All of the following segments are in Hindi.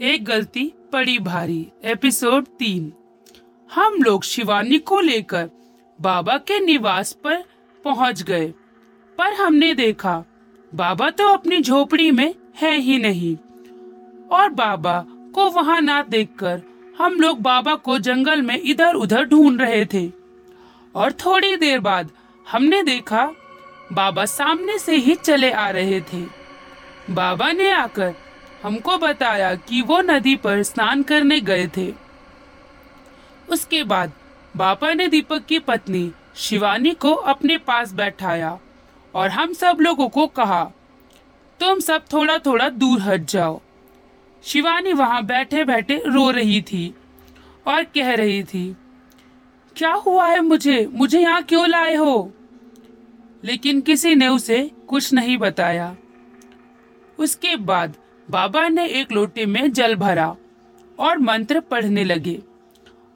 एक गलती पड़ी भारी। एपिसोड तीन। हम लोग शिवानी को लेकर बाबा के निवास पर पहुँच गए, पर हमने देखा बाबा तो अपनी झोपड़ी में है ही नहीं, और बाबा को वहाँ ना देखकर हम लोग बाबा को जंगल में इधर उधर ढूंढ रहे थे। और थोड़ी देर बाद हमने देखा बाबा सामने से ही चले आ रहे थे। बाबा ने आकर हमको बताया कि वो नदी पर स्नान करने गए थे। उसके बाद बाबा ने दीपक की पत्नी शिवानी को अपने पास बैठाया और हम सब लोगों को कहा, तुम सब थोड़ा थोड़ा दूर हट जाओ। शिवानी वहाँ बैठे बैठे रो रही थी और कह रही थी, क्या हुआ है मुझे? मुझे यहाँ क्यों लाए हो? लेकिन किसी ने उसे कुछ नहीं बताया। उसके बाद बाबा ने एक लोटे में जल भरा और मंत्र पढ़ने लगे।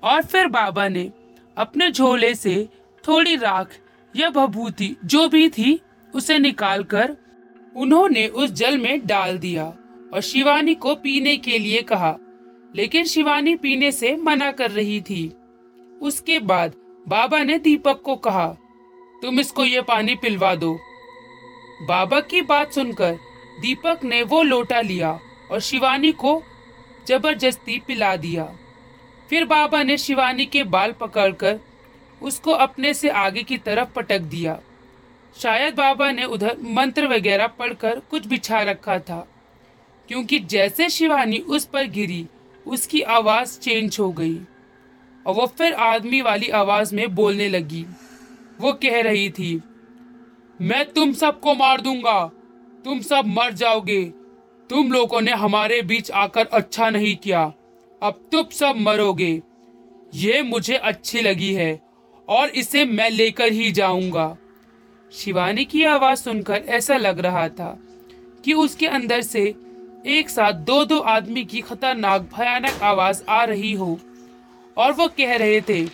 और फिर बाबा ने अपने झोले से थोड़ी राख या भभूति जो भी थी, उसे निकालकर उन्होंने उस जल में डाल दिया और शिवानी को पीने के लिए कहा। लेकिन शिवानी पीने से मना कर रही थी। उसके बाद बाबा ने दीपक को कहा, तुम इसको ये पानी पिलवा दो। बाबा की बात सुनकर दीपक ने वो लोटा लिया और शिवानी को ज़बरदस्ती पिला दिया। फिर बाबा ने शिवानी के बाल पकड़कर उसको अपने से आगे की तरफ़ पटक दिया। शायद बाबा ने उधर मंत्र वगैरह पढ़कर कुछ बिछा रखा था, क्योंकि जैसे शिवानी उस पर गिरी, उसकी आवाज़ चेंज हो गई और वो फिर आदमी वाली आवाज़ में बोलने लगी। वो कह रही थी, मैं तुम सबको मार दूँगा तुम सब मर जाओगे। तुम लोगों ने हमारे बीच आकर अच्छा नहीं किया। अब तुम सब मरोगे। ये मुझे अच्छी लगी है, और इसे मैं लेकर ही जाऊँगा। शिवानी की आवाज़ सुनकर ऐसा लग रहा था कि उसके अंदर से एक साथ दो दो आदमी की खतरनाक, भयानक आवाज़ आ रही हो, और वो कह रहे थे,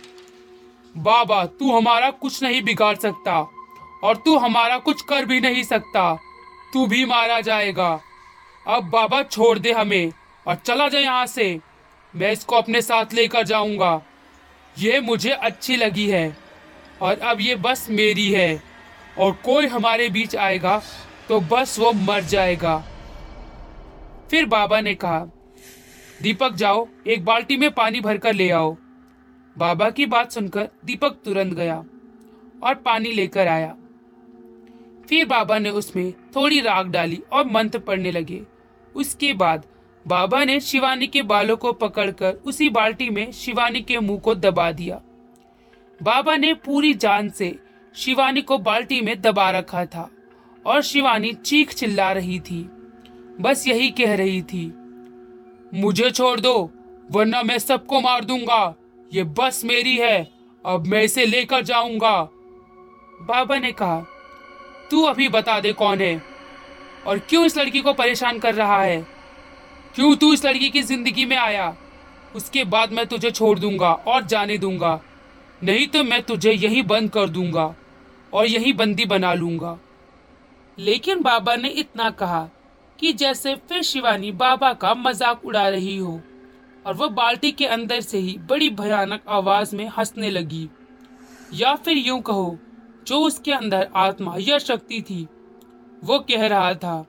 बाबा, तू हमारा कुछ नहीं बिगाड़ सकता, और तू हमारा कुछ कर भी नहीं सकता। तू भी मारा जाएगा। अब बाबा छोड़ दे हमें और चला जाए यहाँ से। मैं इसको अपने साथ लेकर जाऊँगा। ये मुझे अच्छी लगी है और अब ये बस मेरी है और कोई हमारे बीच आएगा तो बस वो मर जाएगा। फिर बाबा ने कहा, दीपक जाओ, एक बाल्टी में पानी भरकर ले आओ। बाबा की बात सुनकर दीपक तुरंत गया और पानी लेकर आया। फिर बाबा ने उसमें थोड़ी राख डाली और मंत्र पढ़ने लगे। उसके बाद बाबा ने शिवानी के बालों को पकड़कर उसी बाल्टी में शिवानी के मुँह को दबा दिया। बाबा ने पूरी जान से शिवानी को बाल्टी में दबा रखा था और शिवानी चीख चिल्ला रही थी। बस यही कह रही थी, मुझे छोड़ दो, वरना मैं सबको मार दूँगा। ये बस मेरी है, अब मैं इसे लेकर जाऊँगा। बाबा ने कहा तू अभी बता दे कौन है? और क्यों इस लड़की को परेशान कर रहा है? क्यों तू इस लड़की की ज़िंदगी में आया? उसके बाद मैं तुझे छोड़ दूँगा और जाने दूँगा। नहीं तो मैं तुझे यही बंद कर दूँगा और यही बंदी बना लूँगा। लेकिन बाबा ने इतना कहा कि जैसे फिर शिवानी बाबा का मज़ाक उड़ा रही हो और वह बाल्टी के अंदर से ही बड़ी भयानक आवाज़ में हंसने लगी। या फिर यूँ कहो जो उसके अंदर आत्मा या शक्ति थी, वो कह रहा था,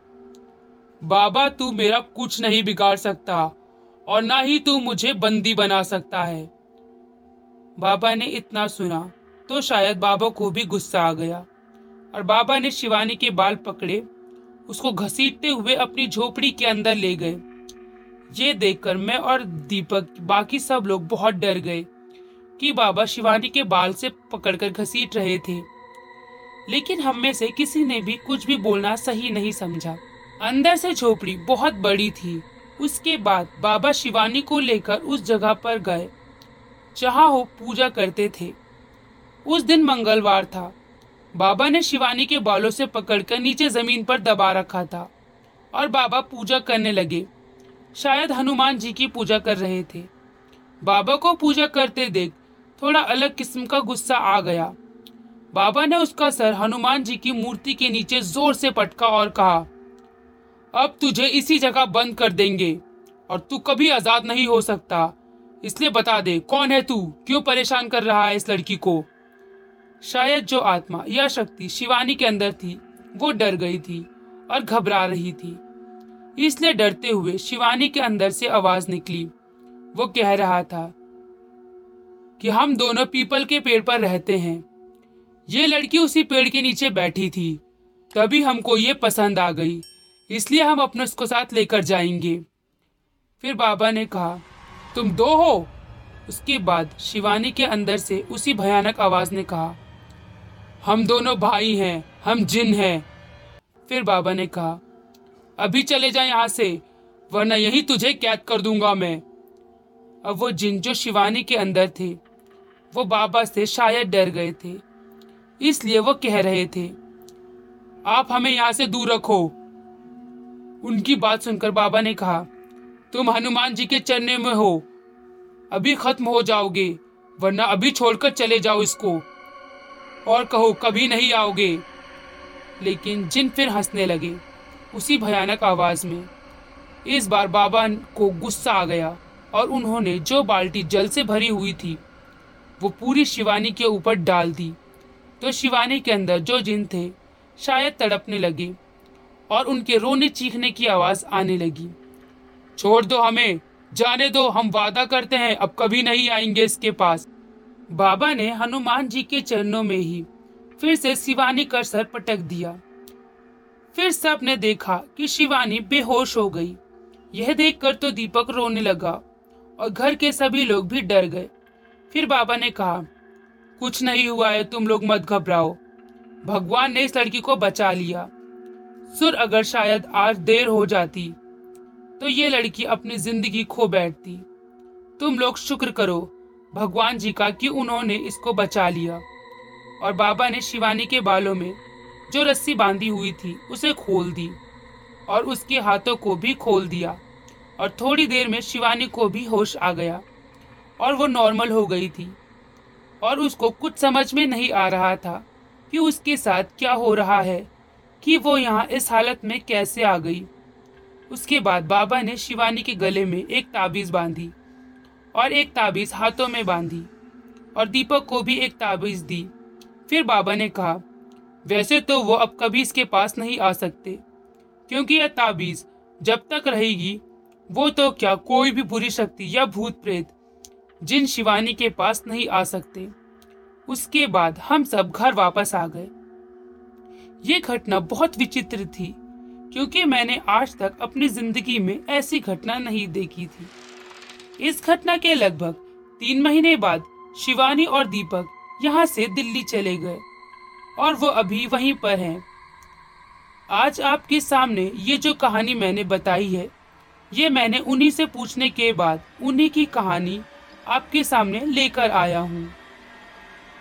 बाबा, तू मेरा कुछ नहीं बिगाड़ सकता और ना ही तू मुझे बंदी बना सकता है। बाबा ने इतना सुना तो शायद बाबा को भी गुस्सा आ गया और बाबा ने शिवानी के बाल पकड़े, उसको घसीटते हुए अपनी झोपड़ी के अंदर ले गए। ये देखकर मैं और दीपक, बाकी सब लोग बहुत डर गए कि बाबा शिवानी के बाल से पकड़कर घसीट रहे थे। लेकिन हम में से किसी ने भी कुछ भी बोलना सही नहीं समझा। अंदर से झोपड़ी बहुत बड़ी थी। उसके बाद बाबा शिवानी को लेकर उस जगह पर गए, जहाँ वो पूजा करते थे। उस दिन मंगलवार था। बाबा ने शिवानी के बालों से पकड़कर नीचे ज़मीन पर दबा रखा था और बाबा पूजा करने लगे। शायद हनुमान जी की पूजा कर रहे थे। बाबा को पूजा करते देख थोड़ा अलग किस्म का गुस्सा आ गया। बाबा ने उसका सर हनुमान जी की मूर्ति के नीचे ज़ोर से पटका और कहा, अब तुझे इसी जगह बंद कर देंगे और तू कभी आज़ाद नहीं हो सकता। इसलिए बता दे, कौन है तू? क्यों परेशान कर रहा है इस लड़की को? शायद जो आत्मा या शक्ति शिवानी के अंदर थी, वो डर गई थी और घबरा रही थी। इसलिए डरते हुए शिवानी के अंदर से आवाज़ निकली। वो कह रहा था कि हम दोनों पीपल के पेड़ पर रहते हैं। ये लड़की उसी पेड़ के नीचे बैठी थी। तभी हमको ये पसंद आ गई, इसलिए हम अपने उसको साथ लेकर जाएँगे। फिर बाबा ने कहा, तुम दो हो? उसके बाद शिवानी के अंदर से उसी भयानक आवाज़ ने कहा, हम दोनों भाई हैं, हम जिन हैं। फिर बाबा ने कहा, अभी चले जाए यहाँ से, वरना यही तुझे कैद कर दूँगा मैं। अब वो जिन जो शिवानी के अंदर थे, वो बाबा से शायद डर गए थे। इसलिए वह कह रहे थे, आप हमें यहाँ से दूर रखो। उनकी बात सुनकर बाबा ने कहा, तुम हनुमान जी के चरने में हो। अभी खत्म हो जाओगे, वरना अभी छोड़कर चले जाओ इसको। और कहो, कभी नहीं आओगे। लेकिन जिन फिर हंसने लगे, उसी भयानक आवाज़ में, इस बार बाबा को गुस्सा आ गया और उन्होंने जो बाल्टी जल से भरी हुई थी, वो पूरी शिवानी के ऊपर डाल दी। तो शिवानी के अंदर जो जिन थे, शायद तड़पने लगे और उनके रोने चीखने की आवाज़ आने लगी। छोड़ दो हमें, जाने दो, हम वादा करते हैं, अब कभी नहीं आएँगे इसके पास। बाबा ने हनुमान जी के चरणों में ही फिर से शिवानी कर सर पटक दिया। फिर सबने देखा कि शिवानी बेहोश हो गई। यह देखकर तो दीपक रोने लगा और घर के सभी लोग भी डर गए। फिर बाबा ने कहा कुछ नहीं हुआ है, तुम लोग मत घबराओ। भगवान ने इस लड़की को बचा लिया। सुर अगर शायद आज देर हो जाती तो ये लड़की अपनी ज़िंदगी खो बैठती। तुम लोग शुक्र करो भगवान जी का कि उन्होंने इसको बचा लिया। और बाबा ने शिवानी के बालों में जो रस्सी बांधी हुई थी, उसे खोल दी और उसके हाथों को भी खोल दिया। और थोड़ी देर में शिवानी को भी होश आ गया और वो नॉर्मल हो गई थी। और उसको कुछ समझ में नहीं आ रहा था कि उसके साथ क्या हो रहा है, कि वो यहाँ इस हालत में कैसे आ गई। उसके बाद बाबा ने शिवानी के गले में एक ताबीज बांधी और एक ताबीज हाथों में बांधी और दीपक को भी एक ताबीज दी। फिर बाबा ने कहा, वैसे तो वो अब कभी इसके पास नहीं आ सकते, क्योंकि यह ताबीज जब तक रहेगी, वो तो क्या कोई भी बुरी शक्ति या भूत प्रेत जिन शिवानी के पास नहीं आ सकते, उसके बाद हम सब घर वापस आ गए ये घटना बहुत विचित्र थी, क्योंकि मैंने आज तक अपनी ज़िंदगी में ऐसी घटना नहीं देखी थी इस घटना के लगभग तीन महीने बाद शिवानी और दीपक यहाँ से दिल्ली चले गए, और वो अभी वहीं पर हैं। आज आपके सामने ये जो कहानी मैंने बताई है, ये मैंने उन्हीं से पूछने के बाद उन्हीं की कहानी आपके सामने लेकर आया हूँ।